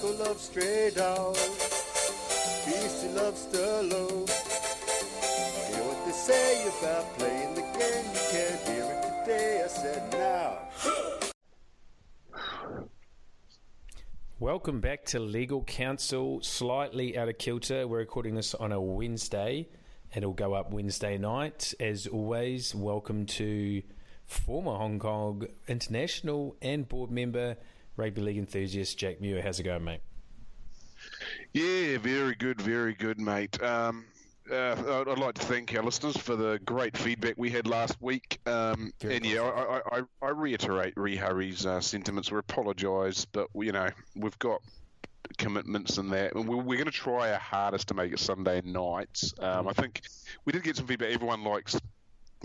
Jacko loves stray. Beastie loves. Hear what they say about playing the game. You can't hear it today. I said now. Welcome back to Legal Counsel. Slightly out of kilter. We're recording this on a Wednesday. It'll go up Wednesday night. As always, welcome to former Hong Kong international and board member, rugby league enthusiast Jack Muir. How's it going, mate? Yeah, very good, very good, mate. Um, uh, I'd like to thank our listeners for the great feedback we had last week. Um, and yeah, I, I, I, reiterate Rihari's uh, sentiments. We apologise, but you know we've got commitments and that, and we're, we're going to try our hardest to make it Sunday nights. Um, I think we did get some feedback. Everyone likes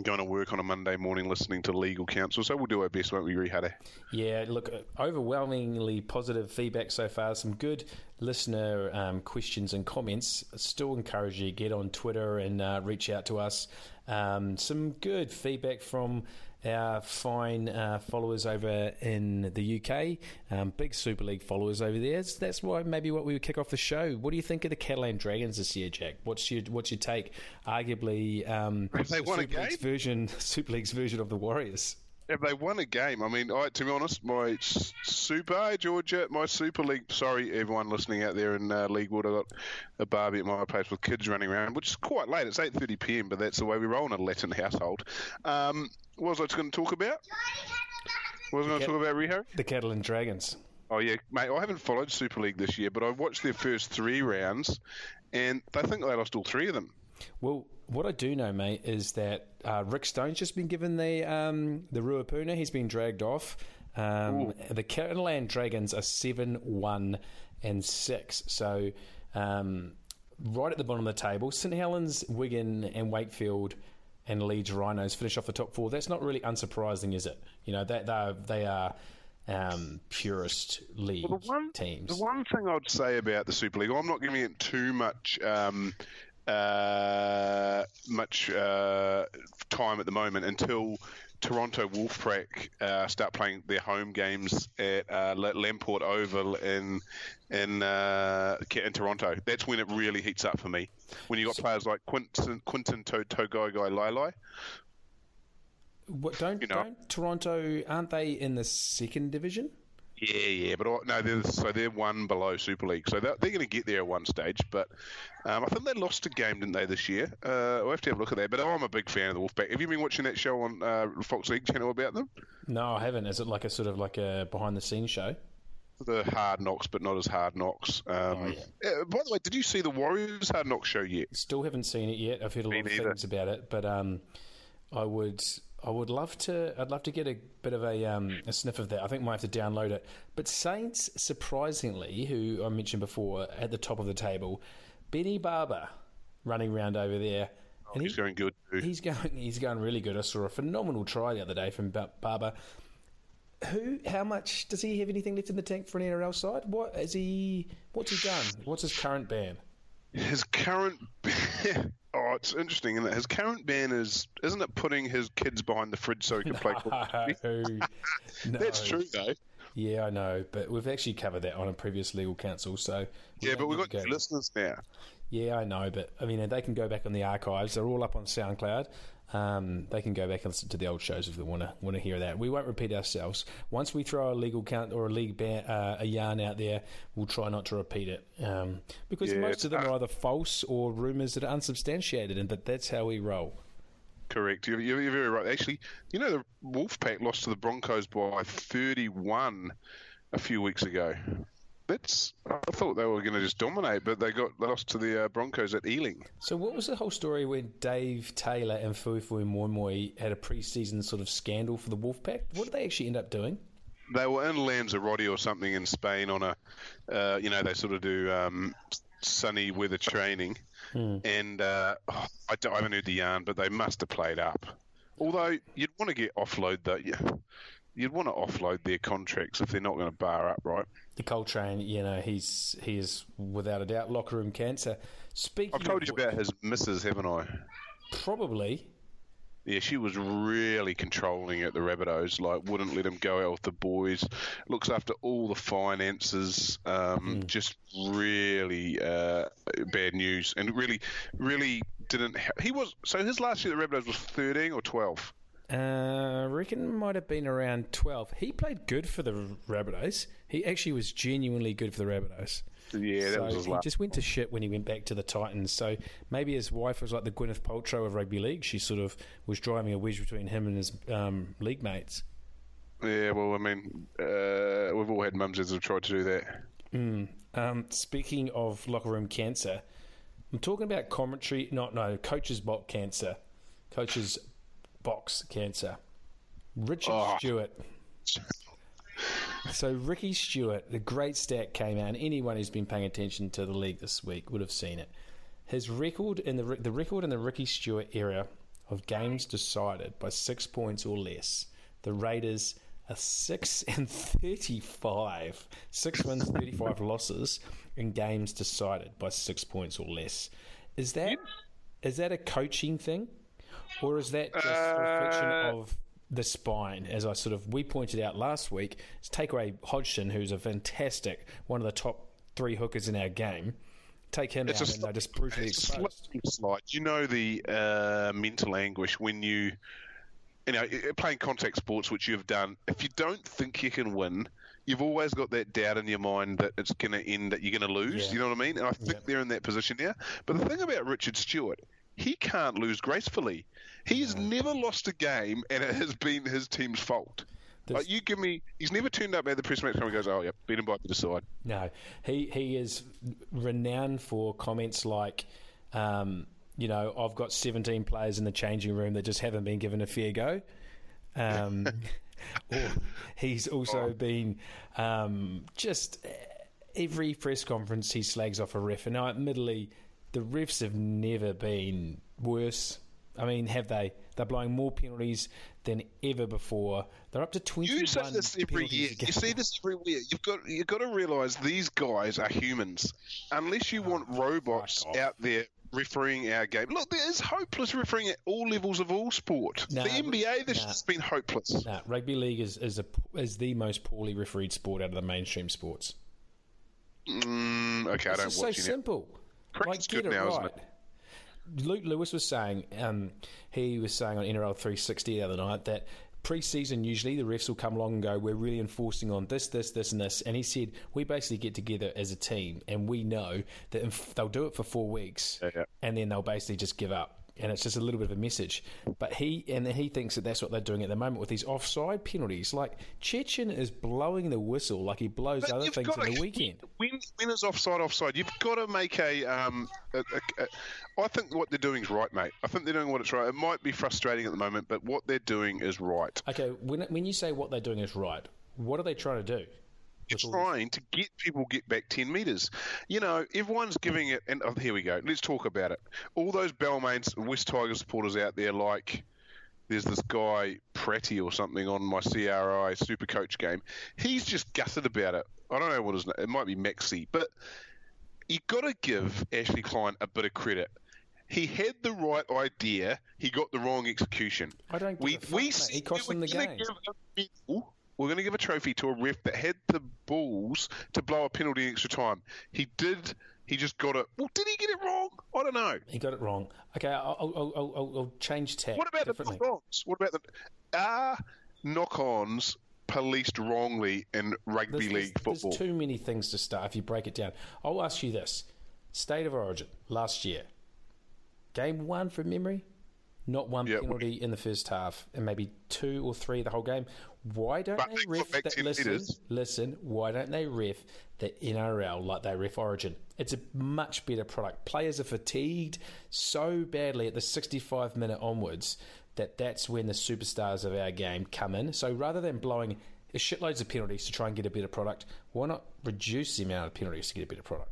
going to work on a Monday morning listening to legal counsel, so we'll do our best, won't we, Rihari? Yeah, look, overwhelmingly positive feedback so far. Some good listener um, questions and comments. I Still encourage you to get on Twitter and uh, reach out to us. Um, some good feedback from our fine uh, followers over in the UK, um, big Super League followers over there. That's, that's why maybe what we would kick off the show. What do you think of the Catalan Dragons this year, Jack? What's your what's your take? Arguably, um, they won a Super League's version, Super League's version of the Warriors. Have they won a game? I mean, I, to be honest, my Super Georgia, my Super League. Sorry, everyone listening out there in uh, League Wood. I got a barbie at my place with kids running around, which is quite late. It's eight thirty p.m., but that's the way we roll in a Latin household. Um, what was I going to talk about? What was I going to talk about, Riho? The Catalan Dragons. Oh yeah, mate. I haven't followed Super League this year, but I watched their first three rounds, and I think they lost all three of them. Well, what I do know, mate, is that uh, Rick Stone's just been given the um, the Ruapuna. He's been dragged off. Um, the Catalan Dragons are seven, one, and six. So um, right at the bottom of the table, St Helens, Wigan, and Wakefield. And Leeds Rhinos finish off the top four. That's not really unsurprising, is it? You know that they are, they are um, purist league Well, the one, teams. The one thing I'd say about the Super League, I'm not giving it too much um, uh, much uh, time at the moment until Toronto Wolfpack uh, start playing their home games at uh, Lamport Oval in in uh, in Toronto. That's when it really heats up for me. When you got players like Quinton Quinton to- Togai Lai What, don't you know- don't Toronto aren't they in the second division? Yeah, yeah, but I, no, they're, so they're one below Super League, so they're, they're going to get there at one stage. But um, I think they lost a game, didn't they, this year? Uh, we'll have to have a look at that. But I'm a big fan of the Wolfpack. Have you been watching that show on uh, Fox League channel about them? No, I haven't. Is it like a sort of like a behind the scenes show? The Hard Knocks, but not as Hard Knocks. Um, Oh, yeah. by the way, did you see the Warriors Hard Knocks show yet? Still haven't seen it yet. I've heard a Me lot of neither. things about it, but um, I would I would love to. I'd love to get a bit of a um, a sniff of that. I think I might have to download it. But Saints, surprisingly, who I mentioned before, at the top of the table, Benny Barba running around over there. and He's going good too. He's going. He's going really good. I saw a phenomenal try the other day from Ba- Barba. Who? How much does he have? Anything left in the tank for an NRL side? What is he? What's he done? What's his current ban? His current. oh, it's interesting, isn't it? His current ban is, isn't it putting his kids behind the fridge so he can play football? No, no. That's true, though. Yeah, I know, but we've actually covered that on a previous legal counsel. So Yeah, but we've got go- listeners now. Yeah, I know, but I mean, they can go back on the archives. They're all up on SoundCloud. Um, they can go back and listen to the old shows if they want to want to hear that. We won't repeat ourselves. Once we throw a legal count or a league ban, uh, a yarn out there, we'll try not to repeat it um, because Yeah, most of them are either false or rumours that are unsubstantiated, and that that's how we roll. Correct. You're, you're very right. Actually, you know, the Wolfpack lost to the Broncos by 31 a few weeks ago. I thought they were going to just dominate, but they got lost to the uh, Broncos at Ealing. So, what was the whole story when Dave Taylor and Fuifui Moimoi had a pre-season sort of scandal for the Wolfpack? What did they actually end up doing? They were in Lanzarote or something in Spain on a, uh, you know, they sort of do um, sunny weather training, and uh, oh, I, don't- I haven't heard the yarn, but they must have played up. Although you'd want to get offload the, yeah, you'd want to offload their contracts if they're not going to bar up, right? The Coal Train, you know, he's he is without a doubt locker room cancer. Speaking, I've told of you about his misses, haven't I? probably. Yeah, she was really controlling at the Rabbitohs. Like, wouldn't let them go out with the boys. Looks after all the finances. Um, Just really uh, bad news, and really, really didn't. Ha- he was so his last year at the Rabbitohs was thirteen or twelve. Uh, I reckon might have been around 12. He played good for the Rabbitohs. He actually was genuinely good for the Rabbitohs. Yeah, that so was his he last. just went to shit when he went back to the Titans. So maybe his wife was like the Gwyneth Paltrow of rugby league. She sort of was driving a wedge between him and his um, league mates. Yeah, well, I mean, uh, we've all had mums that have tried to do that. Um, speaking of locker room cancer, I'm talking about commentary, not no coach's box cancer, coach's box cancer. Richard Oh. Stuart. So Ricky Stuart, the great stat came out, and anyone who's been paying attention to the league this week would have seen it. His record in the the record in the Ricky Stuart era of games decided by six points or less. The Raiders are six and thirty-five, six wins, thirty-five losses in games decided by six points or less. Is that is that a coaching thing, or is that just a reflection Uh, of the spine, as I sort of we pointed out last week, take away Hodgson, who's a fantastic one of the top three hookers in our game. Take him It's out, a and they're just brutally It's exposed. slide. You know the uh, mental anguish when you, you know, playing contact sports, which you've done. If you don't think you can win, you've always got that doubt in your mind that it's going to end, that you're going to lose. Yeah. You know what I mean? And I think Yeah. they're in that position now. But the thing about Richard Stuart, he can't lose gracefully. He's never lost a game, and it has been his team's fault. Like you give me, he's never turned up at the press match and goes, "Oh yeah, beaten by the side." No, he he is renowned for comments like, um, you know, I've got 17 players in the changing room that just haven't been given a fair go. Um, or he's also been um, just every press conference he slags off a ref. And now, admittedly, the refs have never been worse. I mean, have they? They're blowing more penalties than ever before. They're up to 21 You say this every year. You see this every year. You've got you've got to realise these guys are humans. Unless you want robots out there refereeing our game. Look, there is hopeless refereeing at all levels of all sport. Nah, the NBA this nah. has been hopeless. Nah, rugby league is is, a, is the most poorly refereed sport out of the mainstream sports. Mm, okay, I don't so watch any. simple. Cricket's like, get good it now, isn't it? Luke Lewis was saying, um, he was saying on NRL 360 the other night that pre-season usually the refs will come along and go, we're really enforcing on this, this, this, and this. And he said we basically get together as a team and we know that they'll do it for four weeks Yeah, yeah. and then they'll basically just give up. And it's just a little bit of a message, but he and he thinks that that's what they're doing at the moment with these offside penalties. Like Chechen is blowing the whistle like he blows But other things on the weekend. When, when is offside offside? You've got to make a, um, a, a, a. I think what they're doing is right, mate. I think they're doing what it's right. It might be frustrating at the moment, but what they're doing is right. Okay, when when you say what they're doing is right, what are they trying to do? You're with this? trying to get people get back 10 metres. You know, everyone's giving it, and oh, here we go. Let's talk about it. All those Balmains, West Tiger supporters out there, like there's this guy, Pratty or something, on my CRI Super Coach game. He's just gutted about it. I don't know what his name It might be Maxi, but you've got to give Ashley Klein a bit of credit. He had the right idea. He got the wrong execution. I don't give We a fuck, we mate. He cost we them the game. Give a medal- We're going to give a trophy to a ref that had the balls to blow a penalty in extra time. He did. He just got it. Well, did he get it wrong? I don't know. He got it wrong. Okay, I'll, I'll, I'll, I'll, change tack. What about the knock-ons? What about the are knock-ons policed wrongly in rugby There's, league there's- football? There's too many things to start if you break it down. I'll ask you this: State of Origin last year, game one from memory, not one Yeah, penalty in the first half, and maybe two or three the whole game. Why don't But they ref that? Listen, listen. Why don't they ref the NRL like they ref Origin? It's a much better product. Players are fatigued so badly at the 65 minute onwards that that's when the superstars of our game come in. So rather than blowing a shitloads of penalties to try and get a better product, why not reduce the amount of penalties to get a better product?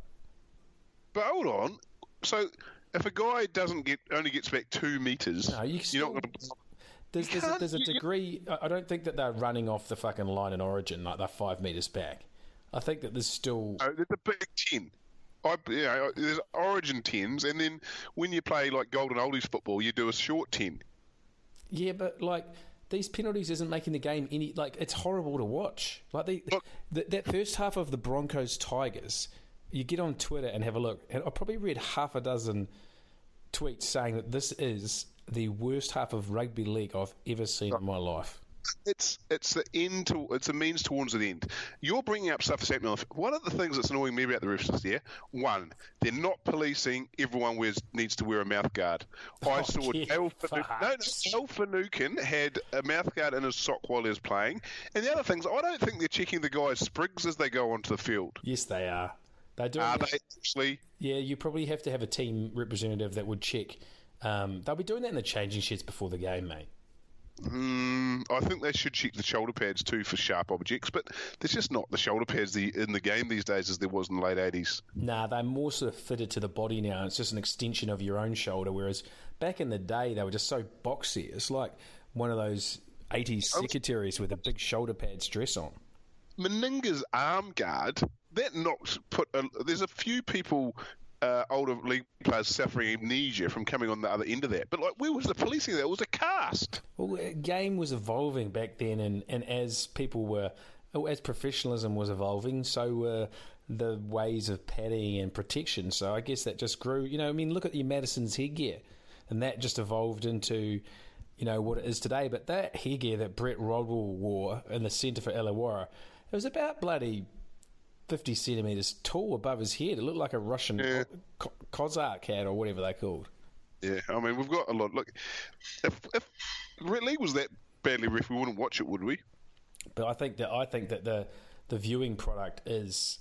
But hold on. So if a guy doesn't get only gets back two meters, No, you you're not going to. There's, there's, a, there's a degree. I don't think that they're running off the fucking line in Origin like they're five meters back. I think that there's still. Oh, there's a big ten. I, you know, there's origin tens, and then when you play like golden oldies football, you do a short ten. Yeah, but like these penalties isn't making the game any like it's horrible to watch. Like the, Look- the that first half of the Broncos Tigers, you get on Twitter and have a look, and I probably read half a dozen tweets saying that this is the worst half of rugby league I've ever seen in my life. It's it's the end to it's a means towards an end. You're bringing up stuff that's happening. on One of the things that's annoying me about the refs this year, one, they're not policing. Everyone wears needs to wear a mouth guard. Oh, I Oh, saw yeah, Dale Finucane, no, no, fucks. Dale Finucane had a mouth guard in his sock while he was playing. And the other things, I don't think they're checking the guys' sprigs as they go onto the field. Yes, they are. They're doing. Are they actually? Yeah, you probably have to have a team representative that would check. Um, they'll be doing that in the changing sheds before the game, mate. Mm, I think they should check the shoulder pads too for sharp objects, but there's just not the shoulder pads the, in the game these days as there was in the late 80s. Nah, they're more sort of fitted to the body now. It's just an extension of your own shoulder. Whereas back in the day, they were just so boxy. It's like one of those 80s secretaries with a big shoulder pads dress on. Meninga's arm guard that knocks put. A, there's a few people, uh, older league players suffering amnesia from coming on the other end of that. But like, where was the policing? There was a cast. Well, game was evolving back then, and, and as people were, oh, as professionalism was evolving, so were the ways of padding and protection. So I guess that just grew. You know, I mean, look at your Madison's headgear, and that just evolved into, you know, what it is today. But that headgear that Brett Rodwell wore in the centre for Illawarra, it was about bloody. 50 centimetres tall above his head. It looked like a Russian Yeah. Cossack hat or whatever they called. Yeah, I mean we've got a lot. Look, if if Red League was that badly ref, we wouldn't watch it, would we? But I think that I think that the the viewing product is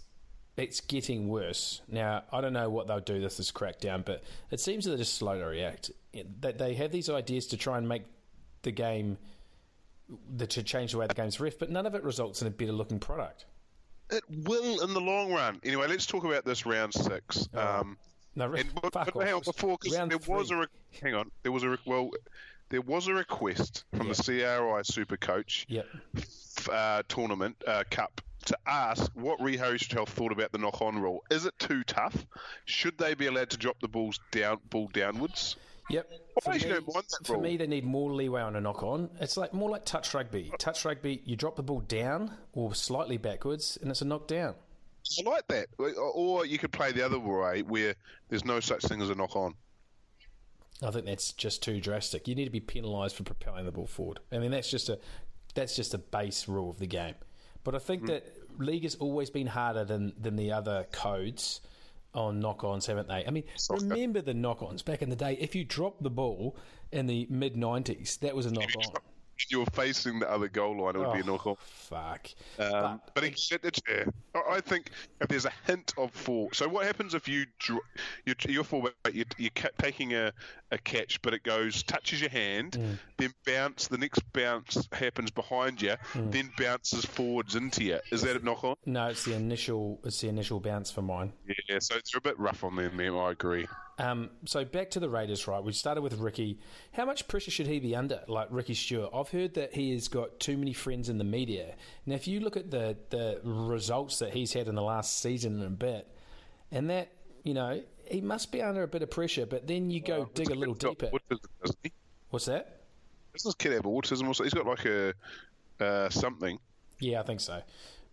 it's getting worse. Now I don't know what they'll do with this crackdown, but it seems that they're just slow to react. That they have these ideas to try and make the game the, to change the way the game's ref, but none of it results in a better looking product. It will in the long run. Anyway, let's talk about this round six. Um, No, and, but, but hang on, before because Round there was three. a re- hang on, there was a re- well, there was a request from the CRI Super Coach Yep. f- uh, tournament uh, cup to ask what Lee Hotel thought about the knock-on rule. Is it too tough? Should they be allowed to drop the balls down, ball downwards? Yep. For, me, don't mind that for me, they need more leeway on a knock on. It's like more like touch rugby. Touch rugby, you drop the ball down or slightly backwards, and it's a knock down. I like that. Or you could play the other way where there's no such thing as a knock-on. I think that's just too drastic. You need to be penalised for propelling the ball forward. I mean, that's just a that's just a base rule of the game. But I think hmm. that league has always been harder than than the other codes on knock-ons, haven't they? I mean, remember the knock-ons back in the day. If you dropped the ball in the mid '90s, that was a knock-on. If you were facing the other goal line, it would be a Oh, knock-on. Fuck. Um, but it, it, it's fair. I I think if there's a hint of fall. So what happens if you you're, you're fullback, you're, you're taking a, a catch, but it goes touches your hand, Mm. then bounce. The next bounce happens behind you, Mm. then bounces forwards into you. Is that a knock on? No, it's the initial. It's the initial bounce for mine. Yeah. So they're a bit rough on them. There, I agree. Um, so back to the Raiders, right? We started with Ricky. How much pressure should he be under, like Ricky Stuart? I've heard that he has got too many friends in the media. Now, if you look at the the results that he's had in the last season and a bit, and that you know he must be under a bit of pressure. But then you go dig a little deeper. Autism. What's that? Doesn't this kid have autism? Also, he's got like a uh, something. Yeah, I think so.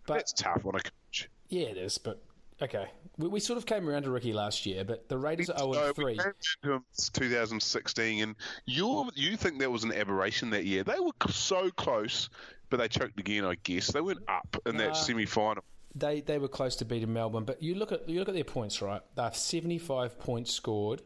But it's tough on a coach. yeah, it is. But okay, we, we sort of came around to Ricky last year, but the Raiders are zero So we oh three. to him 2016, and you you think that was an aberration that year? They were so close, but they choked again. I guess they went up in that semi final. they they were close to beating Melbourne, but you look at you look at their points, right? They have seventy five points scored,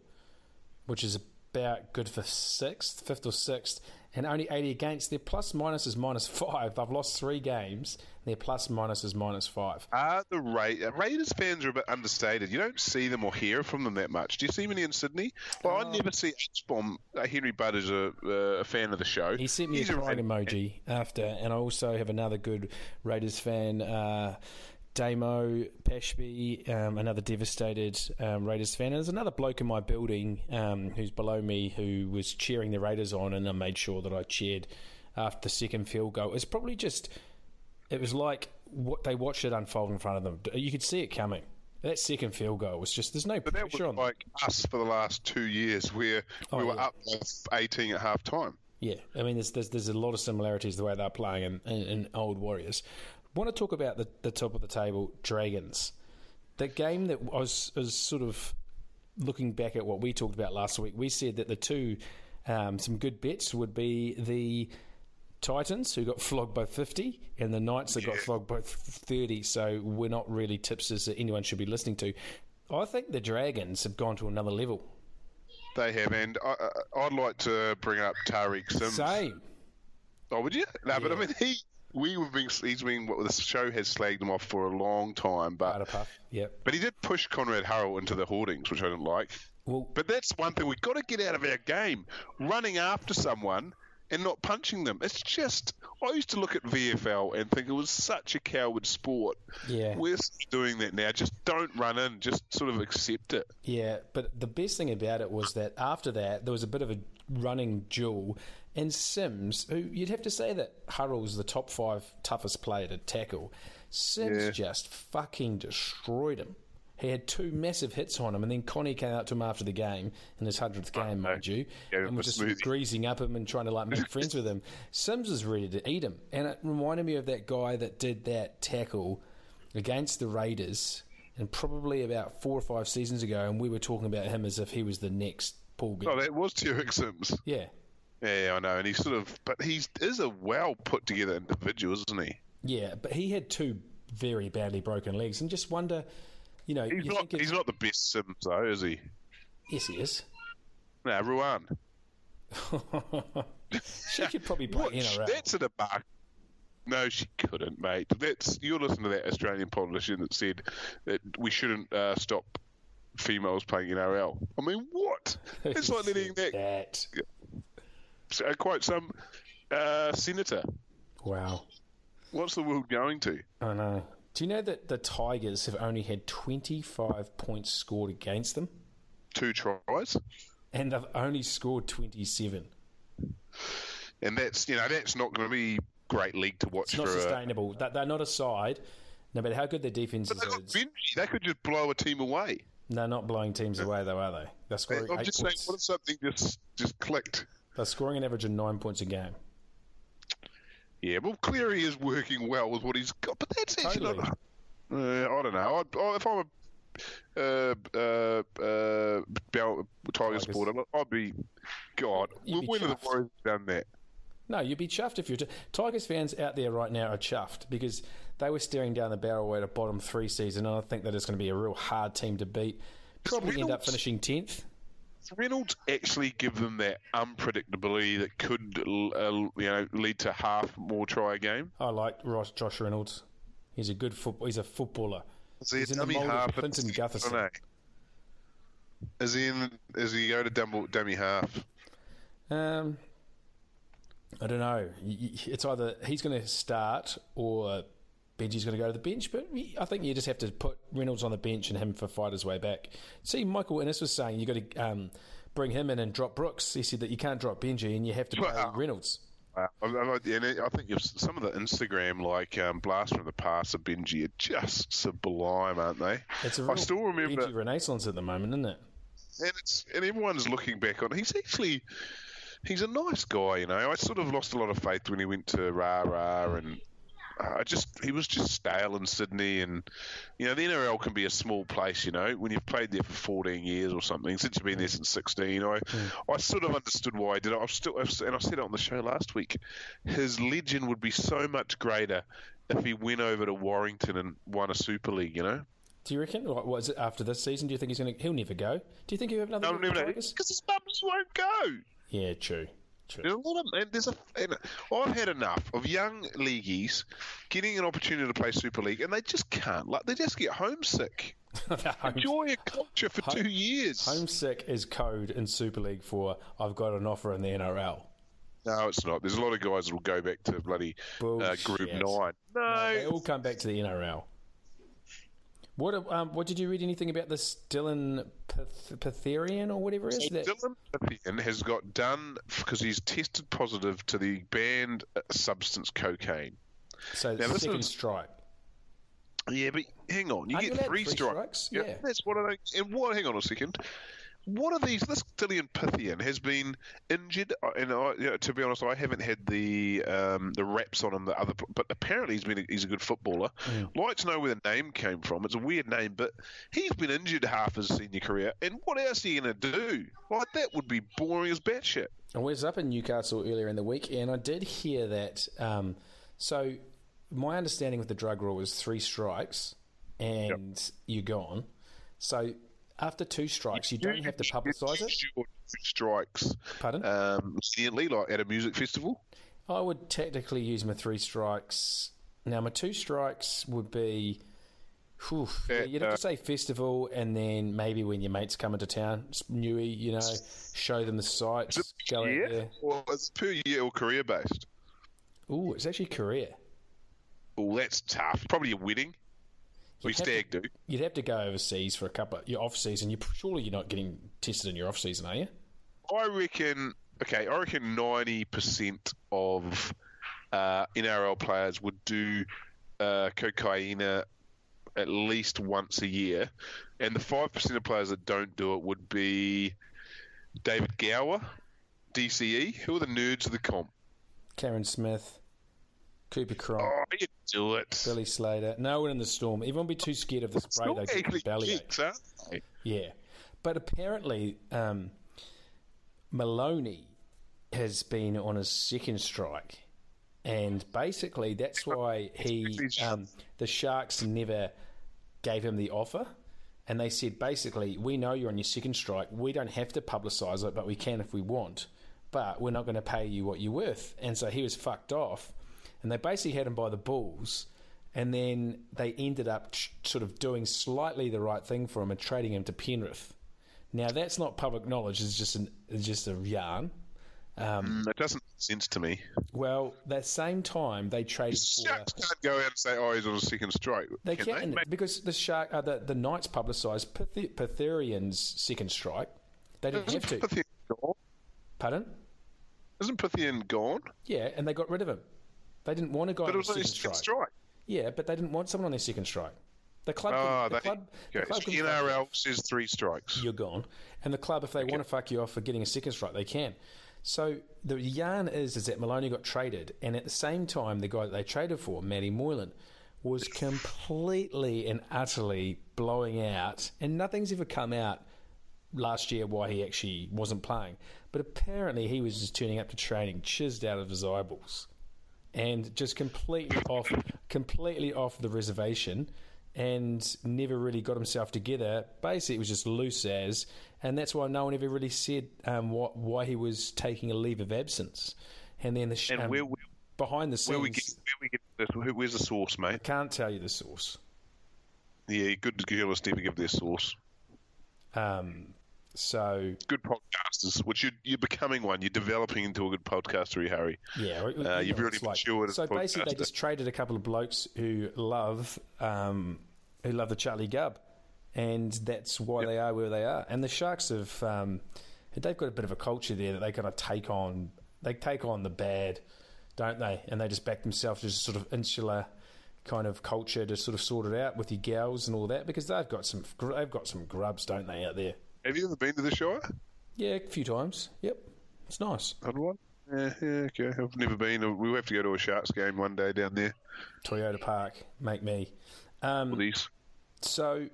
which is about good for sixth, fifth or sixth, and only eighty against. Their plus minus is minus five. They've lost three games. Their plus minus is minus five. Are the Ra- Raiders fans are a bit understated? You don't see them or hear from them that much. Do you see many in Sydney? Well, I never see H bomb. Uh, Henry Budd is a, uh, a fan of the show. He sent me He's a crying fan. emoji after, and I also have another good Raiders fan, uh, Damo Pashby, um, another devastated um, Raiders fan. And there's another bloke in my building um, who's below me who was cheering the Raiders on, and I made sure that I cheered after the second field goal. It's probably just, it was like what they watched it unfold in front of them. You could see it coming. That second field goal was just, there's no But that was pressure on them. like us for the last two years, where Oh, we were yeah. up 18 at half time. Yeah, I mean, there's, there's there's a lot of similarities the way they're playing in, in, in Old Warriors. want to talk about the, the top of the table, Dragons. The game that was, was sort of looking back at what we talked about last week. We said that the two, um, some good bets would be the Titans, who got flogged by 50, and the Knights that got flogged by 30. So we're not really tipsters that anyone should be listening to. I think the Dragons have gone to another level. They have, and I, I'd like to bring up Tariq Sims. Same. Oh, would you? No, but I mean, he we have been he's been what the show has slagged him off for a long time, but puff. Yep. but he did push Konrad Hurrell into the hoardings, which I didn't like. Well, But that's one thing we've got to get out of our game: running after someone and not punching them. It's just I used to look at VFL and think it was such a coward sport. Yeah. we're doing that now. Just don't run in. Just sort of accept it. Yeah, but the best thing about it was that after that, there was a bit of a running duel. And Sims, who you'd have to say that Hurrell's the top five toughest player to tackle, Sims Yeah. just fucking destroyed him. He had two massive hits on him, and then Connie came out to him after the game, in his 100th game, mind you, him and was just smoothie. greasing up him and trying to like make friends with him. Sims was ready to eat him. And it reminded me of that guy that did that tackle against the Raiders, and probably about four or five seasons ago, and we were talking about him as if he was the next Paul Oh, George. that was Tariq Sims. yeah, Yeah, I know, and he's sort of, but he's is a well put together individual, isn't he? yeah, but he had two very badly broken legs, and just wonder, you know, He's not. He's not the best sim, though, is he? yes, he is. No, Ruan. she could probably play What? NRL. That's a debacle. No, she couldn't, mate. That's you're listening to that Australian politician that said that we shouldn't uh, stop females playing NRL. I mean, what? It's like letting that that. uh, quote some uh, senator. Wow. What's the world going to? I know. Do you know that the Tigers have only had 25 points scored against them? Two tries, And they've only scored 27. and that's you know that's not going to be great league to watch It's not. A, sustainable. That They're not a side, no matter how good their defense is. they They could just blow a team away. They're not blowing teams away, though, are they? They're scoring I'm just saying, what if something just just clicked? They're scoring an average of nine points a game. Yeah, well, Cleary is working well with what he's got, but that's actually totally. not, uh, I don't know. I, I, if I'm a uh, uh, uh, Tiger supporter, I'd be. God, when be have the Warriors done that? No, you'd be chuffed if you're. T- Tigers fans out there right now are chuffed because they were staring down the barrel at a bottom three season, and I think that it's going to be a real hard team to beat. Probably end up finishing 10th. Reynolds actually give them that unpredictability that could, uh, you know, lead to half more try a game? I like Ross, Josh Reynolds. He's a good football. He's a footballer. Is he He's in the dummy mould of half? Clinton Gutherson. Is he in? Is he go to dummy, dummy half? Um, I don't know. Y- y- It's either he's going to start or Benji's going to go to the bench. But I think you just have to put Reynolds on the bench and him for fight his way back. See, Michael Ennis was saying you got to um, bring him in and drop Brooks. He said that you can't drop Benji and you have to play. Reynolds. I, I, and I think some of the Instagram like um, blaster in the past of Benji are just sublime, aren't they? It's a I real still remember, Benji renaissance at the moment, isn't it? and it's and everyone's looking back on. He's actually he's a nice guy, you know. I sort of lost a lot of faith when he went to Rah Rah, and uh, I just he was just stale in Sydney, and you know the NRL can be a small place, you know, when you've played there for 14 years or something. Since you've been there since 16, I I sort of understood why he did it. I was still, and I said it on the show last week. His legend would be so much greater if he went over to Warrington and won a Super League, you know. Do you reckon? What was it after this season? Do you think he's going to? He'll never go. Do you think he'll have another? No, never because his mums won't go. Yeah, true. True. There's a lot of, and there's a, and I've had enough of young leagueies getting an opportunity to play Super League, and they just can't. Like they just get homesick. Home- Enjoy a culture for two years. Homesick is code in Super League for I've got an offer in the NRL. No, it's not. There's a lot of guys that will go back to bloody uh, Group. Nine. No, They all come back to the NRL. What um, what did you read anything about this Dylan Pith- or whatever it is? So that, Dylan Phythian has got done because he's tested positive to the banned uh, substance cocaine. so Now, second is- strike. Yeah, but hang on, you Aren't get you three three strikes. strikes? Yeah. that's what I don't. And what? Hang on a second. What are these? This Dylan Phythian has been injured, uh, and I, you know, to be honest, I haven't had the um, the raps on him. The other, but apparently he's been a, he's a good footballer. Mm. Like to know where the name came from. It's a weird name, but he's been injured half his senior career. And what else are you going to do? Like that would be boring as batshit. I was up in Newcastle earlier in the week, and I did hear that. Um, so, my understanding with the drug rule is three strikes, and you're gone. So, after two strikes, you don't have to publicise it. Two strikes, Pardon? um, leniently, like at a music festival. I would technically use my three strikes. Now, my two strikes would be. Whew, yeah, you'd have uh, to say festival, and then maybe when your mates come into town, newy, you know, show them the sights, Is it go per out year, there. or is it per year or career based? Oh, it's actually career. Oh, that's tough. Probably a wedding. We stag do. You'd have to go overseas for a couple. Of, your off season. You surely you're not getting tested in your off season, are you? I reckon. Okay, I reckon ninety percent of uh, NRL players would do uh, cocaine at least once a year, and the five percent of players that don't do it would be David Gower, DCE. Who are the nerds of the comp? Karen Smith, Cooper Cronk, Oh, you do it. Billy Slater. No one in the storm. Everyone be too scared of the spray. They get belly ache. kicks, they? Yeah, but apparently um, Maloney has been on his second strike, and basically that's why he um, the Sharks never gave him the offer. And they said basically, we know you're on your second strike. We don't have to publicise it, but we can if we want. But we're not going to pay you what you're worth. And so he was fucked off. And they basically had him by the balls. And then they ended up ch- sort of doing slightly the right thing for him and trading him to Penrith. Now that's not public knowledge; it's just an, it's just a yarn. Um, Mm, That doesn't make sense to me. well, that same time they traded for. Sharks can't go out and say, "Oh, he's on a second strike." They can can they? because the shark, uh, the the Knights publicised Pyth- Pytherian's second strike. They didn't Isn't have to. Phythian gone? Pardon? Isn't Phythian gone? Yeah, and they got rid of him. They didn't want a guy But on it was second second strike. strike. Yeah, but they didn't want someone on their second strike. The club, Oh, the they, club, the club so can fuck you NRL says three strikes. you're gone. And the club, if they want to fuck you off for getting a second strike, they can. So the yarn is is that Maloney got traded, and at the same time, the guy that they traded for, Matty Moylan, was completely and utterly blowing out, and nothing's ever come out last year why he actually wasn't playing. But apparently, he was just turning up to training, chizzed out of his eyeballs, and just completely off, completely off the reservation, and never really got himself together. Basically, it was just loose as, and that's why no one ever really said um, what, why he was taking a leave of absence. And then the sh- And um, where behind the scenes, where we get where we get this? Who, where's the source, mate? can't tell you the source. Yeah, good journalists never give their source. Um, so Good podcasters, which you're, you're becoming one. You're developing into a good podcaster, Harry. Yeah, you Uh, you've really like- matured as So a basically, they just traded a couple of blokes who love um, who love the Charlie Gubb, and that's why they are where they are. And the Sharks have um, they've got a bit of a culture there that they kind of take on. They take on the bad, don't they? And they just back themselves as a sort of insular kind of culture to sort of sort it out with your gals and all that because they've got some they've got some grubs, don't they, out there? Have you ever been to the Shire? Yeah, a few times. Yep, it's nice. One? Yeah, yeah, okay. I've never been. We'll have to go to a Sharks game one day down there. Toyota Park, make me. Um, Please. So,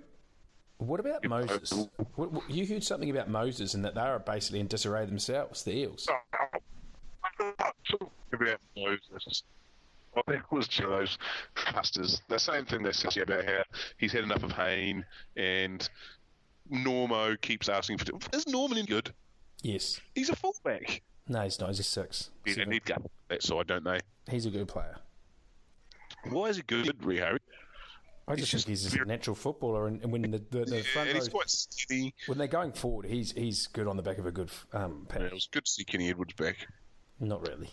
what about Moses? What, what- you heard something about Moses and that they are basically in disarray themselves, the Eels. about Moses. Well, that was to those trusters. The same thing they said about how he's had enough of Hayne and Normo keeps asking for. Is Norman any good? Yes. He's a fullback. No, he's not. He's a six. They Seven. need go that side, don't they? He's a good player. Why is he good, Harry? I just He's think he's just a natural footballer, and, and when the, the, the front row, he's quite steady. when they're going forward, he's he's good on the back of a good um, Yeah, it was good to see Kenny Edwards back. Not really.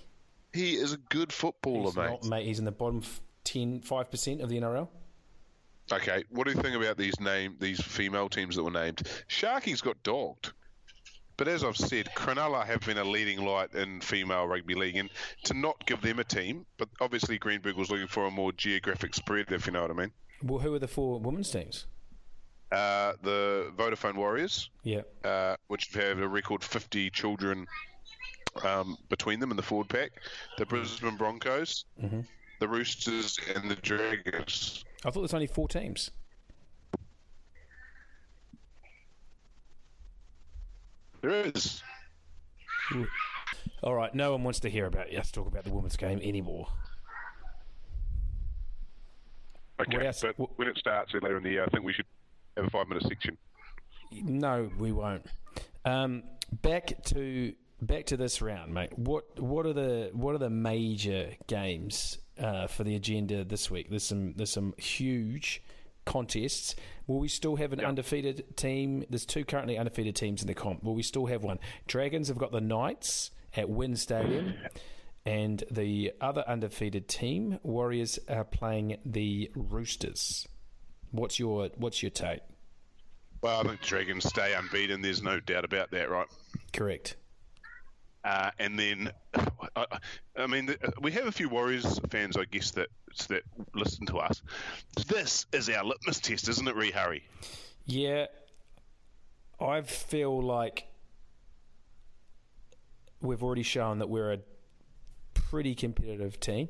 He is a good footballer, He's mate. not, mate. He's in the bottom f- 10, 5% of the NRL. Okay, what do you think about these name these female teams that were named? Sharkies got dogged. But as I've said, Cronulla have been a leading light in female rugby league, and to not give them a team, but obviously Greenberg was looking for a more geographic spread, if you know what I mean. Well, who are the four women's teams? Uh, the Vodafone Warriors, Yeah. uh, which have a record 50 children um, between them in the forward pack. The Brisbane Broncos, Mm-hmm. the Roosters, and the Dragons. I thought there's only four teams. There is. All right, no one wants to hear about us talk about the women's game anymore. Okay, else- but when it starts later in the year, I think we should have a five minute section. No, we won't. Um, back to back to this round, mate. What what are the what are the major games uh, for the agenda this week? There's some there's some huge contests. Will we still have an undefeated team? There's two currently undefeated teams in the comp. Will we still have one? Dragons have got the Knights at WIN Stadium. And the other undefeated team, Warriors, are playing the Roosters. What's your What's your take? Well, I think Dragons stay unbeaten. There's no doubt about that, right? Correct. Uh, and then, I, I- mean, we have a few Warriors fans, I guess, that that listen to us. This is our litmus test, isn't it, Ree Harry? Yeah, I feel like we've already shown that we're a pretty competitive team.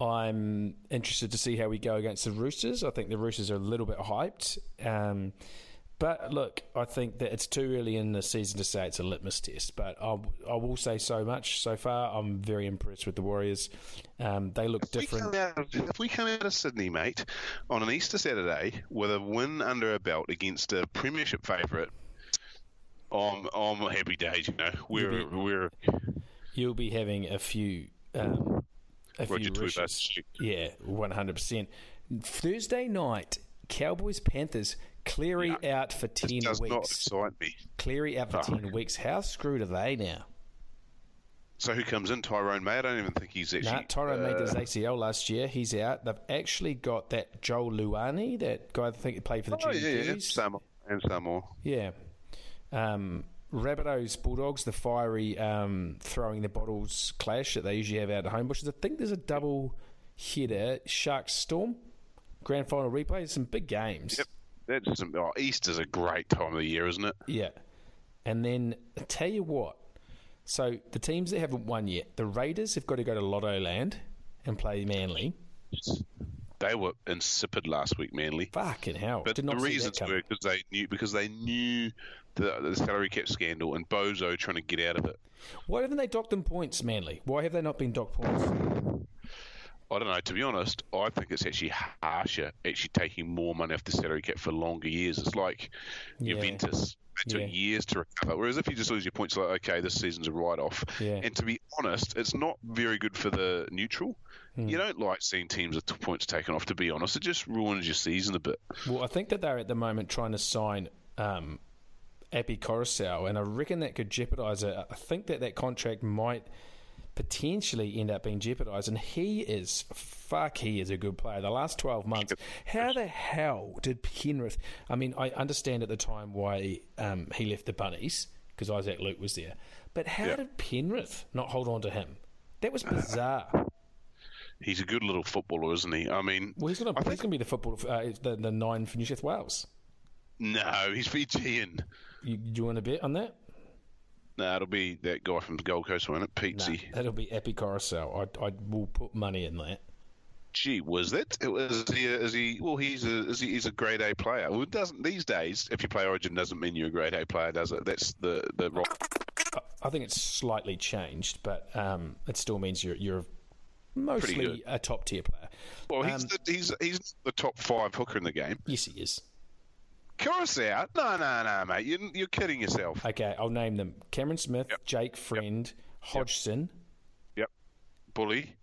I'm interested to see how we go against the Roosters. I think the Roosters are a little bit hyped. Um, but look, I think that it's too early in the season to say it's a litmus test. But I'll, I will say so much so far. I'm very impressed with the Warriors. Um, they look We different. of, if we come out of Sydney, mate, on an Easter Saturday with a win under our belt against a Premiership favourite, I'm, I'm happy days. You know, we're You'll be- we're You'll be having a few. Um, a Roger few wishes. Yeah, one hundred percent. Thursday night, Cowboys Panthers. Cleary out for This ten does not weeks. excite me. Cleary out for Oh. ten weeks. How screwed are they now? So who comes in? Tyrone May. I don't even think he's actually. Nah, Tyrone made uh, his ACL last year. He's out. They've actually got that Joel Luani, that guy I think played for the Oh yeah, yeah, GWs. some and some. Yeah. Um, Rabbitohs Bulldogs, the fiery um, throwing the bottles clash that they usually have out at Homebushes. I think there's a double header. Sharks Storm, grand final replay. Some big games. Yep. That's some, oh, Easter's a great time of the year, isn't it? Yeah. And then I tell you what. So the teams that haven't won yet, the Raiders have got to go to Lottoland and play Manly. They were insipid last week, Manly. Fucking hell! But Did the reasons were because they knew because they knew the, the salary cap scandal and Bozo trying to get out of it. Why haven't they docked them points, Manly? Why have they not been docked points? I don't know. To be honest, I think it's actually harsher, actually taking more money off the salary cap for longer years. It's like Yeah. Juventus. It took Yeah. years to recover. Whereas if you just lose your points, like okay, this season's a write-off. Yeah. And to be honest, it's not very good for the neutral. Hmm. You don't like seeing teams with points taken off. To be honest, it just ruins your season a bit. Well, I think that they're at the moment trying to sign um, Api Koroisau, and I reckon that could jeopardise it. I think that that contract might potentially end up being jeopardised, and he is fuck. He is a good player. The last twelve months, how the hell did Penrith? I mean, I understand at the time why um, he left the Bunnies because Isaac Luke was there, but how Yeah. did Penrith not hold on to him? That was bizarre. He's a good little footballer, isn't he? I mean, Well, he's going I to be the football, uh, the, the nine for New South Wales. no, he's Fijian. You, do you want to bet on that? No, it'll be that guy from the Gold Coast, won't it? No, Pete that'll be Api Koroisau. I, I will put money in that. Gee, was that? Is he? Is he? Well, he's a is he, he's a grade A player. Well, it doesn't these days. If you play Origin, doesn't mean you're a grade A player, does it? That's the the wrong. I- I think it's slightly changed, but um, it still means you're you're mostly a top tier player. Well, he's Um, the, he's he's the top five hooker in the game. Yes, he is. Koroisau? No, no, no, mate. You, you're kidding yourself. Okay, I'll name them: Cameron Smith, Yep. Jake Friend, Hodgson. Yep. Bully.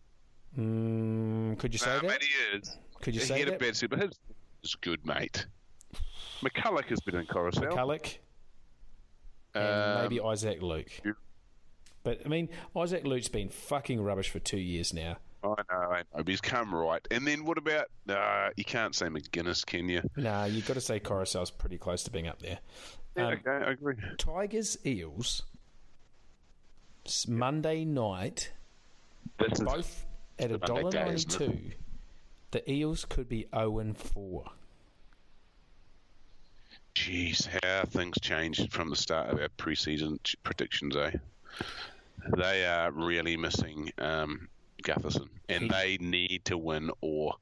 Mm, could you say Nah, that? mate, he is. Could you he say had a that? bad season, but his is good, mate. McCullough has been in Koroisau. McCullough and Um, maybe Isaac Luke. you- But I mean, Isaac Luke's been fucking rubbish for two years now. I know, I know, but he's come right. And then what about? Uh, you can't say McGuinness, can you? Nah, you've got to say Koroisau's pretty close to being up there. Yeah, Um, okay, I agree. Tigers Eels Monday night, This is both at a dollar day, two. The Eels could be zero and four. Jeez, how things changed from the start of our preseason predictions, eh? They are really missing um, Gutherson, and He- they need to win or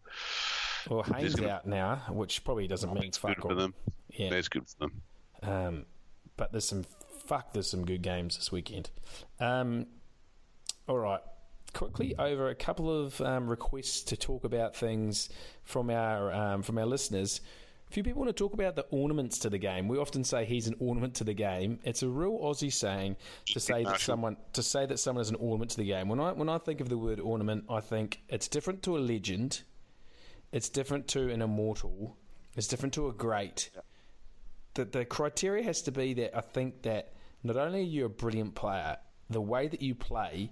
Well, Haynes gonna- out now, which probably doesn't mean it's fuck good for them. Yeah. That's good for them. Um, but there's some fuck. There's some good games this weekend. Um, all right, quickly over a couple of um, requests to talk about things from our um, from our listeners. A few people want to talk about the ornaments to the game. We often say he's an ornament to the game. It's a real Aussie saying to say that someone to say that someone is an ornament to the game. When I when I think of the word ornament, I think it's different to a legend. It's different to an immortal. It's different to a great the, the criteria has to be that I think that not only are you a brilliant player, the way that you play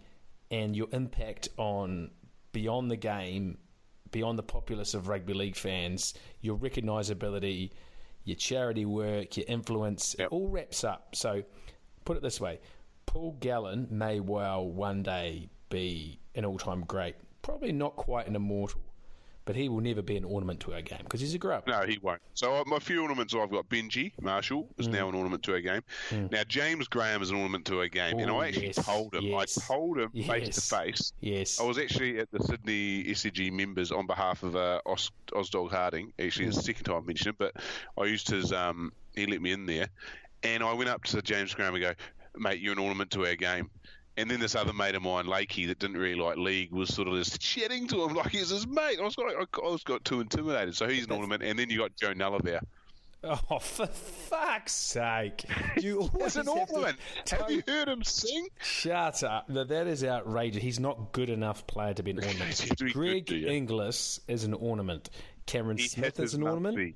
and your impact on beyond the game, beyond the populace of rugby league fans, your recognisability, your charity work, your influence, it all wraps up. So, put it this way Paul Gallen may well one day be an all time great. Probably not quite an immortal, but he will never be an ornament to our game because he's a grower. No, he won't. So uh, my few ornaments I've got Benji Marshall is Mm. now an ornament to our game. Now James Graham is an ornament to our game, and Oh, I actually yes, told him. yes, I told him face to face. Yes. I was actually at the Sydney SCG members on behalf of uh, Os- Osdog Harding. Actually, it's the second time I mentioned it, but I used his. Um, he let me in there, and I went up to James Graham and go, "Mate, you're an ornament to our game." And then this other mate of mine, Lakey, that didn't really like league, was sort of just chatting to him like he's his mate. I was got, I was got too intimidated. So he's an ornament, and then you got Joe Nuller there. Oh, for fuck's sake! You always an have ornament. tell- Have you heard him sing? Shut up! That that is outrageous. He's not good enough player to be an ornament. be Greg good. Inglis is an ornament. Cameron He Smith is an ornament, be.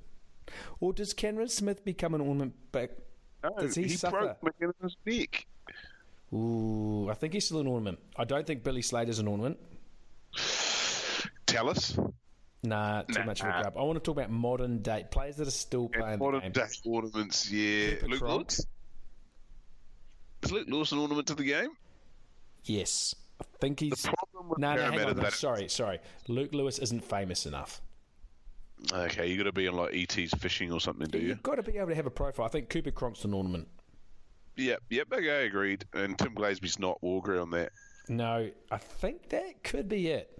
or does Cameron Smith become an ornament back? No, Does he suffer? broke neck. Ooh, I think he's still an ornament. I don't think Billy Slater's an ornament. Tell us. Nah, too Nah. much of a grab. I want to talk about modern day players that are still playing the Modern game. day ornaments, yeah. Cooper Luke? Lewis? Is Luke Lewis an ornament to the game? Yes, I think he's. The problem with No, no, hang on. no, that- sorry, sorry. Luke Lewis isn't famous enough. Okay, you got to be on like ET's fishing or something, do you? You've got to be able to have a profile. I think Cooper Cronk's an ornament. Yep, yep. Okay, agreed. And Tim Glasby's not. We'll agree on that. No, I think that could be it.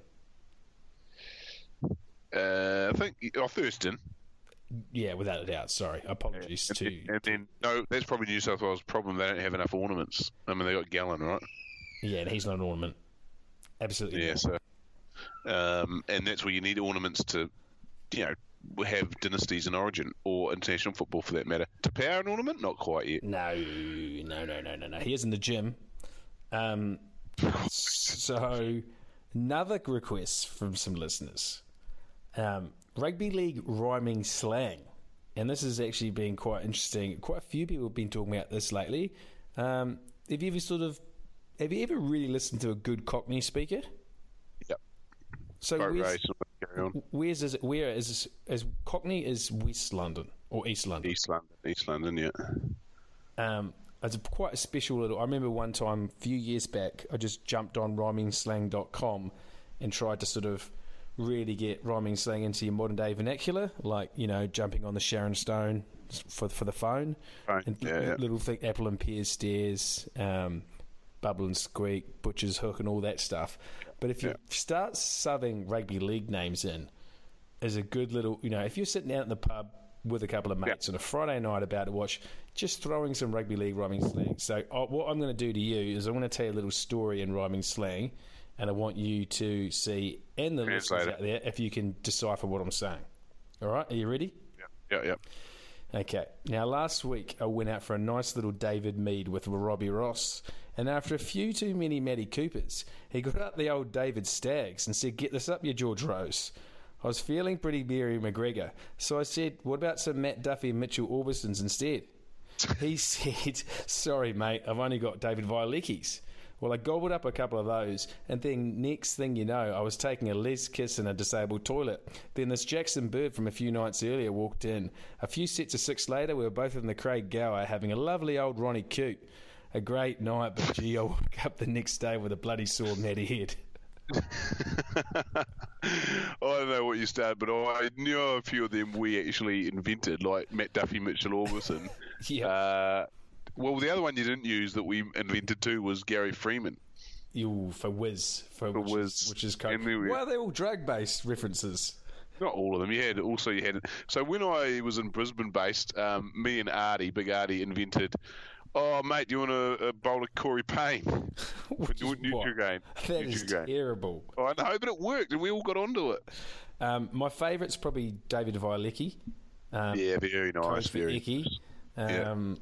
Uh, I think oh, Thurston. Yeah, without a doubt. Sorry, apologies And to. and then no, that's probably New South Wales' problem. They don't have enough ornaments. I mean, they got Gallen, right? Yeah, and he's not an ornament. Absolutely. Yeah, not. so um, and that's where you need ornaments to, you know, have dynasties in Origin or international football for that matter. To power an ornament, not quite yet. No, no, no, no, no, no. He is in the gym. Um, so, another request from some listeners um, rugby league rhyming slang. And this has actually been quite interesting. Quite a few people have been talking about this lately. Um, have you ever sort of, have you ever really listened to a good Cockney speaker? Yep. So, Boat race. Where's is it, where is is Cockney is West London or East London? East London. East London. Yeah. Um, it's a, quite a special little. I remember one time a few years back, I just jumped on rhymingslang.com and tried to sort of really get rhyming slang into your modern day vernacular, like you know jumping on the Sharon Stone for for the phone, Right, and yeah, yeah. little thing apple and pear stairs, um, bubble and squeak, butcher's hook, and all that stuff. But if you Yeah. start subbing rugby league names in, is a good little, you know, if you're sitting out in the pub with a couple of mates on a Friday night about to watch, just throwing some rugby league rhyming slang. So, uh, what I'm going to do to you is I'm going to tell you a little story in rhyming slang, and I want you to see, and the listeners out there, if you can decipher what I'm saying. All right, are you ready? Yeah, yeah. Yeah. Okay. Now, last week I went out for a nice little David Mead with Robbie Ross, and after a few too many Matty Coopers, he got up the old David Staggs and said, "Get this up, you George Rose." I was feeling pretty Mary McGregor, so I said, "What about some Matt Duffy and Mitchell Aubussons instead?" he said, "Sorry, mate, I've only got David Violecki's." Well, I gobbled up a couple of those, and then next thing you know, I was taking a Les kiss in a disabled toilet. Then this Jackson Bird from a few nights earlier walked in. A few sets of six later, we were both in the Craig Gower having a lovely old Ronnie Coote. A great night, but gee, I woke up the next day with a bloody sore matty head. I don't know what you started, but I knew a few of them we actually invented, like Matt Duffy, Mitchell Aubusson. Yeah. Uh, well, the other one you didn't use that we invented too was Gary Freeman. You for Wiz for, For which Wiz. is which is then we- Well, they're all drag based references. Not all of them. You had also you had. So when I was in Brisbane based, um, me and Artie, Big Artie, invented. Oh mate, do you want a, a bowl of Corey Payne for Which is Nut- what? Nutrigrain? That is Nutrigrain. terrible. Oh, I know, but it worked, and we all got onto it. Um, my favourite's probably David Violecki. Um, Yeah, very nice. Very. Icky. Yeah. Um,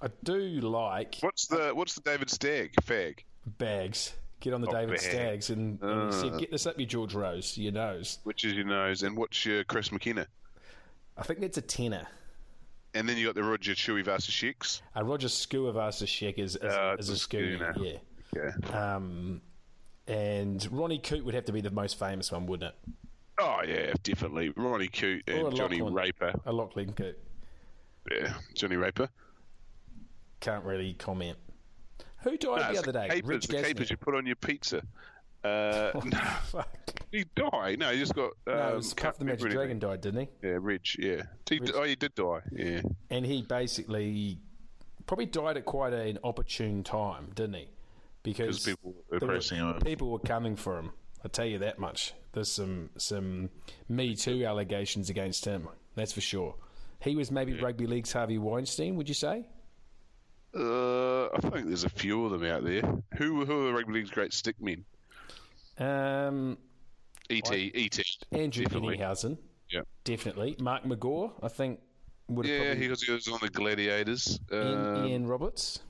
I do like What's the What's the David Stagg fag? bags. Get on the Oh, David Bags. Staggs and, and he said, Uh. "Get this up your George Rose, your nose." Which is your nose, and what's your Chris McKenna? I think that's a tenner. And then you got the Roger Tuivasa-Shecks. Uh, Roger Tuivasa-Sheck is, is, Uh, is a schooner. yeah. Yeah. Um, and Ronnie Coote would have to be the most famous one, wouldn't it? Oh yeah, definitely. Ronnie Coote and Johnny Lachlan. Raper. A Lachlan Coote. Yeah, Johnny Raper. Can't really comment. Who died No, the other the day? capers, Rich the capers you put on your pizza. Uh, no, Fuck. he died. No, he just got. Um, No, it was Puff the Magic Dragon died, didn't he? Yeah, Rich. Yeah. He. Oh, he did die. Yeah. And he basically probably died at quite an opportune time, didn't he? Because people were were- people were coming for him. I tell you that much. There's some some Me Too allegations against him. That's for sure. He was maybe rugby league's Harvey Weinstein. Would you say? Uh, I think there's a few of them out there. Who who are the rugby league's great stickmen? Um, Et Et. Andrew Definitely. Ettingshausen, Yeah. definitely. Mark McGaw, I think, would have Yeah, probably. he was, he was on the Gladiators. Ian, Um, Ian Roberts.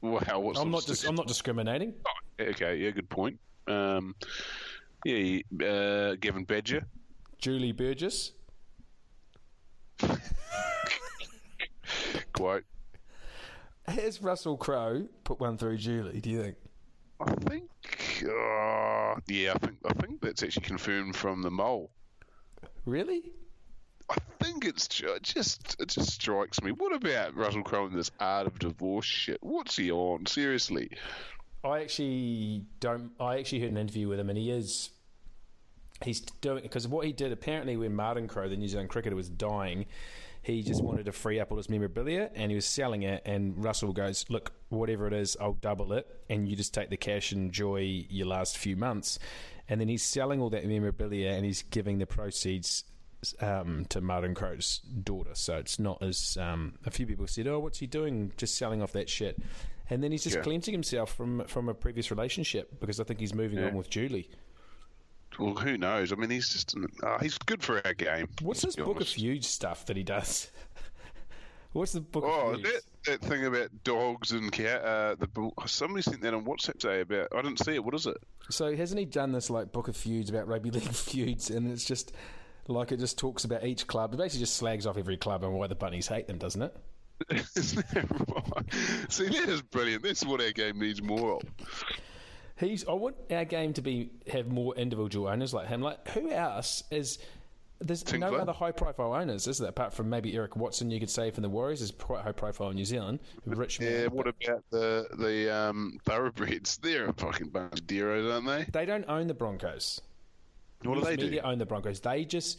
Wow, what's I'm not. Dis- I'm not discriminating. Okay, yeah, good point. Um, yeah, uh, Gavin Badger. Julie Burgess. Quote. Has Russell Crowe put one through Julie? Do you think? I think. Uh, yeah, I think I think that's actually confirmed from the mole. Really? I think it's ju- it just it just strikes me. What about Russell Crowe and this art of divorce shit? What's he on? Seriously? I actually don't. I actually heard an interview with him, and he is. He's doing because what he did apparently when Martin Crowe, the New Zealand cricketer, was dying, he just wanted to free up all his memorabilia, and he was selling it. And Russell goes, "Look, whatever it is, I'll double it, and you just take the cash and enjoy your last few months." And then he's selling all that memorabilia, and he's giving the proceeds um, to Martin Crowe's daughter. So it's not as um, a few people said, "Oh, what's he doing? Just selling off that shit." And then he's just Yeah. cleansing himself from from a previous relationship because I think he's moving on with Julie. Well, who knows? I mean, he's just uh, he's good for our game. What's this Book of honest. Feuds stuff that he does? What's the Book Oh, of Feuds? that, that thing about dogs and cat. Uh, the bull- somebody sent that on WhatsApp today about. I didn't see it. What is it? So hasn't he done this like Book of Feuds about rugby league feuds, and it's just like it just talks about each club. It basically just slags off every club and why the bunnies hate them, doesn't it? Isn't that right? See, that is brilliant. That's what our game needs more of. He's. I want our game to be have more individual owners like him. Like who else is? There's no other high profile owners, is there? Apart from maybe Eric Watson, you could say from the Warriors is quite high profile in New Zealand. Rich man. Yeah. What about the the um, thoroughbreds? They're a fucking bunch of deros, aren't they? They don't own the Broncos. What do News they do? media own the Broncos. They just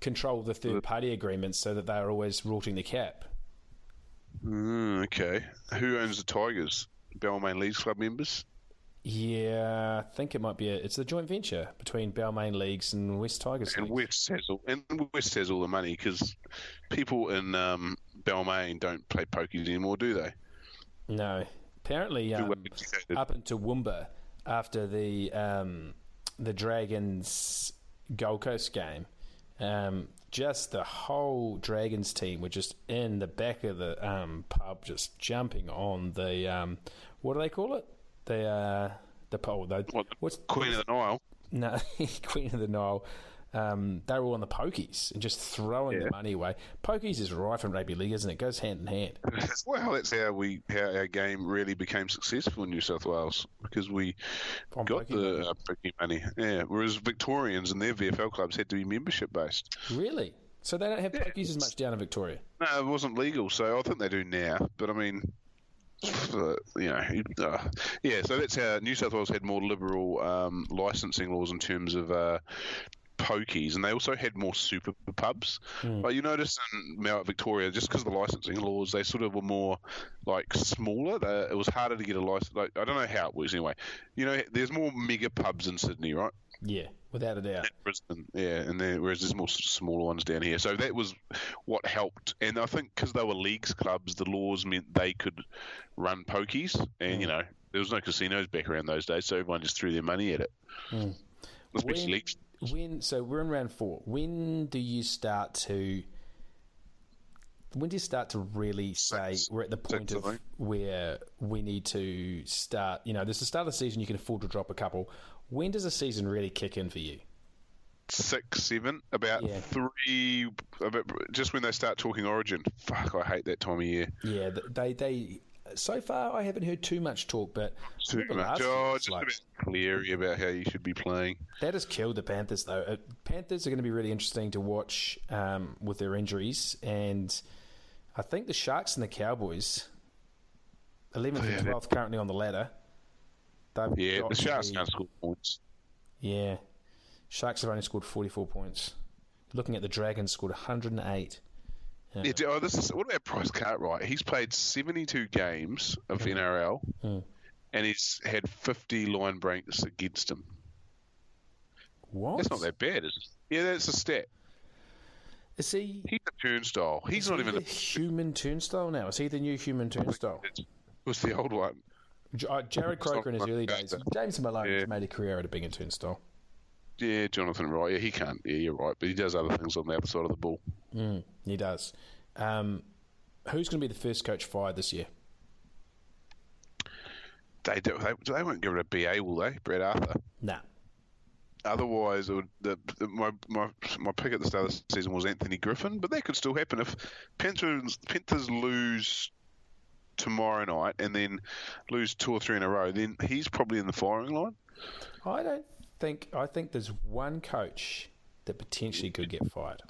control the third party agreements so that they are always rorting the cap. Mm, okay. Who owns the Tigers? Balmain Leagues Club members? Yeah, I think it might be a. It's a joint venture between Balmain Leagues and West Tigers. And Leagues. West has all, and West has all the money because people in um, Balmain don't play pokies anymore, do they? No, apparently um, up into Toowoomba after the um, the Dragons Gold Coast game. Um, just the whole Dragons team were just in the back of the um, pub, just jumping on the um, what do they call it? The uh, the pole. The, What, what's Queen of the Nile. No, Queen of the Nile. Um, they were all on the pokies and just throwing the money away. Pokies is rife in rugby league, isn't it? Goes hand in hand. well, that's how we how our game really became successful in New South Wales because we On got pokie money. the uh, pokie money. Yeah, whereas Victorians and their VFL clubs had to be membership based. Really? So they don't have Yeah, pokies as much down in Victoria. No, it wasn't legal, so I think they do now. But I mean, you know, uh, yeah. So that's how New South Wales had more liberal um, licensing laws in terms of uh, pokies, and they also had more super pubs. But you notice in Mount Victoria, just because of the licensing laws, they sort of were more like smaller. They, it was harder to get a license. Like I don't know how it works anyway. You know, there's more mega pubs in Sydney, right? Yeah, without a doubt. Brisbane, yeah, and then whereas there's more sort of smaller ones down here. So that was what helped, and I think because they were leagues clubs, the laws meant they could run pokies, and you mm. know there was no casinos back around those days, so everyone just threw their money at it. Mm. Especially When- leagues. When so we're in round four. When do you start to? When do you start to really say Six. we're at the point Six, I of where we need to start? You know, there's the start of the season. You can afford to drop a couple. When does a season really kick in for you? Six, seven, about Yeah. three, about, just when they start talking Origin. Fuck, I hate that time of year. Yeah, they they. So far, I haven't heard too much talk, but Too much. Oh, it's just like- a bit cleary about how you should be playing. That has killed the Panthers, though. Uh, Panthers are going to be really interesting to watch um, with their injuries, and I think the Sharks and the Cowboys, eleventh Oh, yeah, and twelfth, currently on the ladder. They've Yeah, the Sharks be- can't score points. Yeah, Sharks have only scored forty-four points. Looking at the Dragons, scored one hundred and eight. Yeah, oh, this is what about Bryce Cartwright? He's played 72 games of NRL, Mm. and he's had 50 line breaks against him. What? That's not that bad, is it? Yeah, that's a stat. Is he? He's a turnstile. He's not he even the a. human turnstile now. Is he the new human turnstile? It was the old one. J- uh, Jarrod Croker in his early days. James Malone Yeah. made a career out of being a turnstile. Yeah, Jonathan Wright. Yeah, he can't. Yeah, you're right, but he does other things on the other side of the ball. Mm, he does. Um, who's going to be the first coach fired this year? They do. They, they won't give it a BA, will they? Brad Arthur. Nah. Otherwise, it would, the, the, my, my my pick at the start of the season was Anthony Griffin, but that could still happen if Panthers Panthers lose tomorrow night and then lose two or three in a row. Then he's probably in the firing line. I don't think. I think there's one coach that potentially could get fired.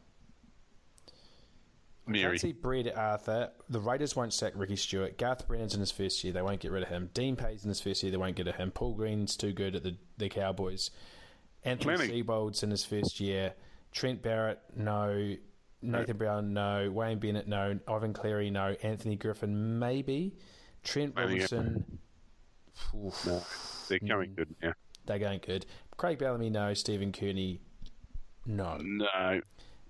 I Mary. can't see Arthur. The Raiders won't sack Ricky Stuart. Garth Brennan's in his first year. They won't get rid of him. Dean Pay's in his first year. They won't get rid of him. Paul Green's too good at the, the Cowboys. Anthony. Seibold's in his first year. Trent Barrett, no. Nathan Brown, no. Wayne Bennett, no. Ivan Cleary, no. Anthony Griffin, maybe. Trent Flanagan. Robinson, oof, No, they're coming good now. they're going good. Craig Bellamy, no. Stephen Kearney, no. No,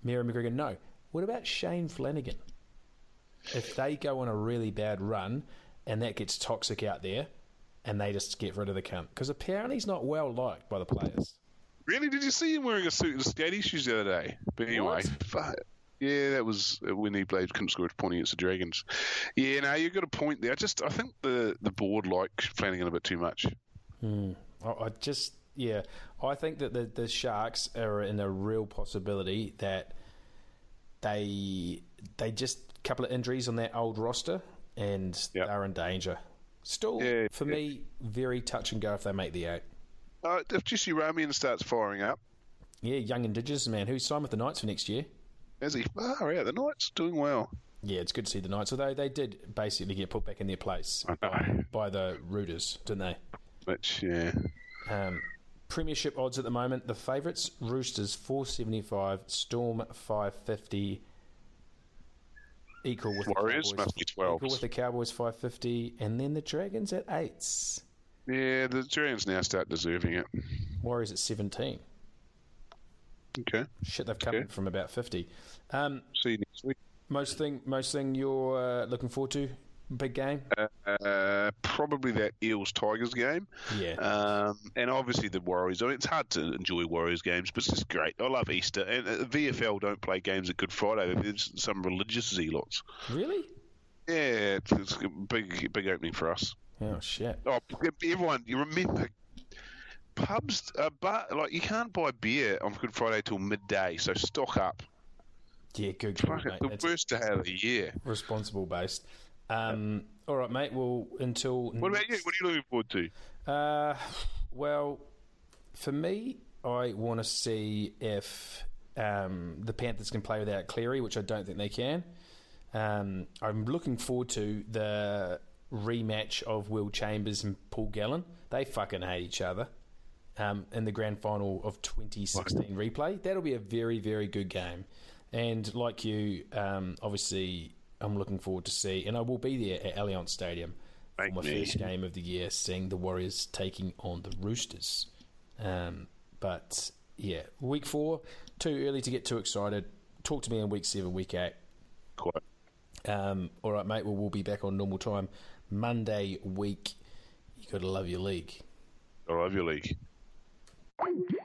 Mary McGregor, no. What about Shane Flanagan? If they go on a really bad run and that gets toxic out there and they just get rid of the cunt. Because apparently he's not well liked by the players. really? Did you see him wearing a suit and skating shoes the other day? But anyway, What? fuck. Yeah, that was when he played couldn't score pointing against the Dragons. Yeah, no, you've got a point there. I just I think the the board like Flanagan a bit too much. I, I just, yeah, I think that the, the Sharks are in a real possibility that they they just a couple of injuries on that old roster and Yep. they're in danger. Still, Yeah, for yeah. me, very touch and go if they make the eight. Uh, if Jesse Ramien starts firing up, Yeah, young Indigenous man who's signed with the Knights for next year. He far out, the Knights doing well. Yeah, it's good to see the Knights, although they did basically get put back in their place by, by the Rooters, didn't they? Which yeah, Um, premiership odds at the moment: the favourites Roosters four seventy five, Storm five fifty, equal with Warriors the Cowboys, must be 12s. equal with the Cowboys five fifty, and then the Dragons at eights, yeah, the Dragons now start deserving it. Warriors at seventeen. Okay, Shit, they've come Okay. from about fifty. Um, see you next week. most thing, most thing you're uh, looking forward to? Big game. Uh, probably that Eels Tigers game. Yeah. Um, and obviously the Warriors. I mean, it's hard to enjoy Warriors games, but it's just great. I love Easter. And uh, VFL don't play games at Good Friday. There's some religious zealots. really? Yeah, it's, it's a big, big opening for us. Oh shit. Oh, everyone, you remember pubs, uh, but like you can't buy beer on Good Friday till midday, so stock up. Yeah, good call, mate. the That's worst day of the year. responsible based. Um, all right, mate. Well, until What about you? What are you looking forward to? Uh, well, for me, I want to see if um, the Panthers can play without Cleary, which I don't think they can. Um, I'm looking forward to the rematch of Will Chambers and Paul Gallen. They fucking hate each other. Um, in the grand final of 2016 replay, that'll be a very, very good game. And like you, um, obviously, I'm looking forward to see, and I will be there at Allianz Stadium for my me. first game of the year, seeing the Warriors taking on the Roosters. Um, but yeah, week four, too early to get too excited. Talk to me in week seven, week eight. Quite. Um, all right, mate. Well, we'll be back on normal time Monday week. You got to love your league. I love your league. Woo!